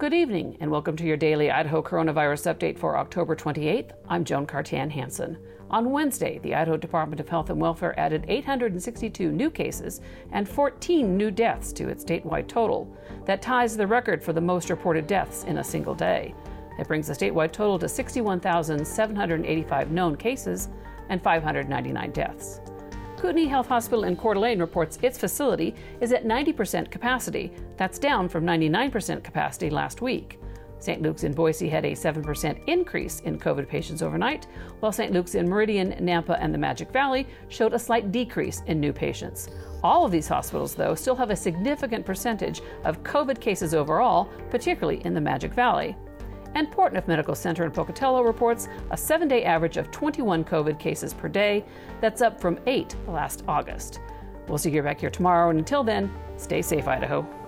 Good evening, and welcome to your daily Idaho coronavirus update for October 28th. I'm Joan Cartan Hansen. On Wednesday, the Idaho Department of Health and Welfare added 862 new cases and 14 new deaths to its statewide total. That ties the record for the most reported deaths in a single day. It brings the statewide total to 61,785 known cases and 599 deaths. Kootenai Health Hospital in Coeur d'Alene reports its facility is at 90% capacity. That's down from 99% capacity last week. St. Luke's in Boise had a 7% increase in COVID patients overnight, while St. Luke's in Meridian, Nampa, and the Magic Valley showed a slight decrease in new patients. All of these hospitals, though, still have a significant percentage of COVID cases overall, particularly in the Magic Valley. And Portneuf Medical Center in Pocatello reports a seven day average of 21 COVID cases per day. That's up from eight last August. We'll see you back here tomorrow, and until then, stay safe, Idaho.